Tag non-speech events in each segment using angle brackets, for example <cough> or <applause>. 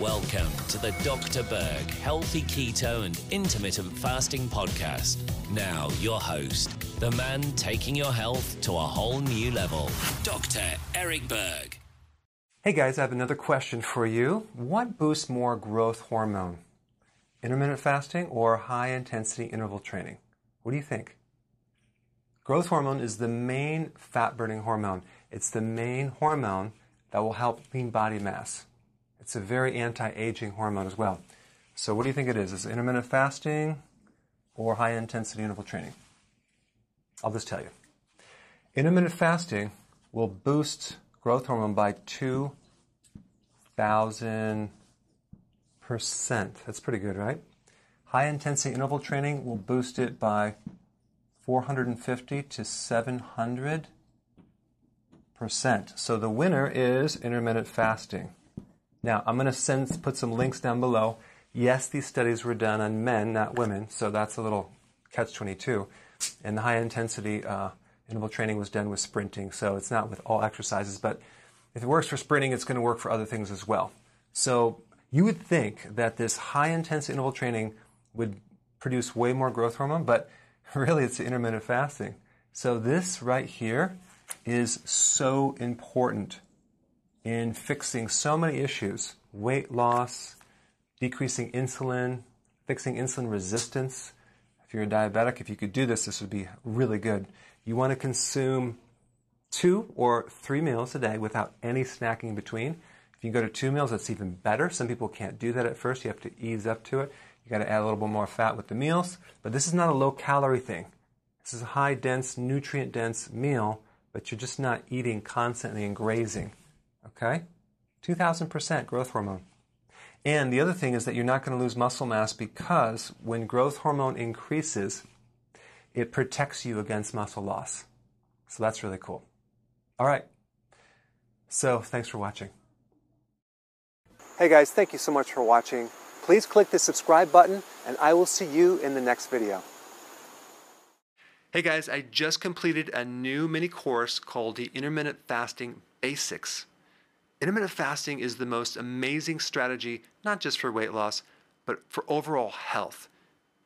Welcome to the Dr. Berg Healthy Keto and Intermittent Fasting Podcast. Now, your host, the man taking your health to a whole new level, Dr. Eric Berg. Hey guys, I have another question for you. What boosts more growth hormone? Intermittent fasting or high intensity interval training? What do you think? Growth hormone is the main fat burning hormone. It's the main hormone that will help lean body mass. It's a very anti-aging hormone as well. So what do you think it is? Is it intermittent fasting or high intensity interval training? I'll just tell you. Intermittent fasting will boost growth hormone by 2,000%. That's pretty good, right? High intensity interval training will boost it by 450 to 700 percent. So the winner is intermittent fasting. Now, I'm going to put some links down below. Yes, these studies were done on men, not women, so that's a little catch 22. And the high intensity uh, interval training was done with sprinting, so it's not with all exercises, but if it works for sprinting, it's going to work for other things as well. So you would think that this high intensity interval training would produce way more growth hormone, but <laughs> really it's intermittent fasting. So this right here is so important in fixing so many issues weight loss, decreasing insulin, fixing insulin resistance. If you're a diabetic, if you could do this, this would be really good. You want to consume two or three meals a day without any snacking in between. If you go to two meals, that's even better. Some people can't do that at first. You have to ease up to it. You got to add a little bit more fat with the meals. But this is not a low calorie thing. This is a high dense, nutrient dense meal, but you're just not eating constantly and grazing. Okay? 2000% growth hormone. And the other thing is that you're not going to lose muscle mass because when growth hormone increases, it protects you against muscle loss. So that's really cool. All right. So thanks for watching. Hey guys, thank you so much for watching. Please click the subscribe button and I will see you in the next video. Hey guys, I just completed a new mini course called the Intermittent Fasting Basics. Intermittent fasting is the most amazing strategy, not just for weight loss, but for overall health.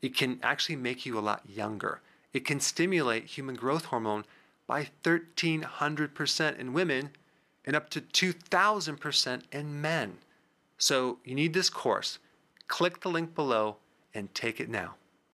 It can actually make you a lot younger. It can stimulate human growth hormone by 1300% in women and up to 2000% in men. So you need this course. Click the link below and take it now.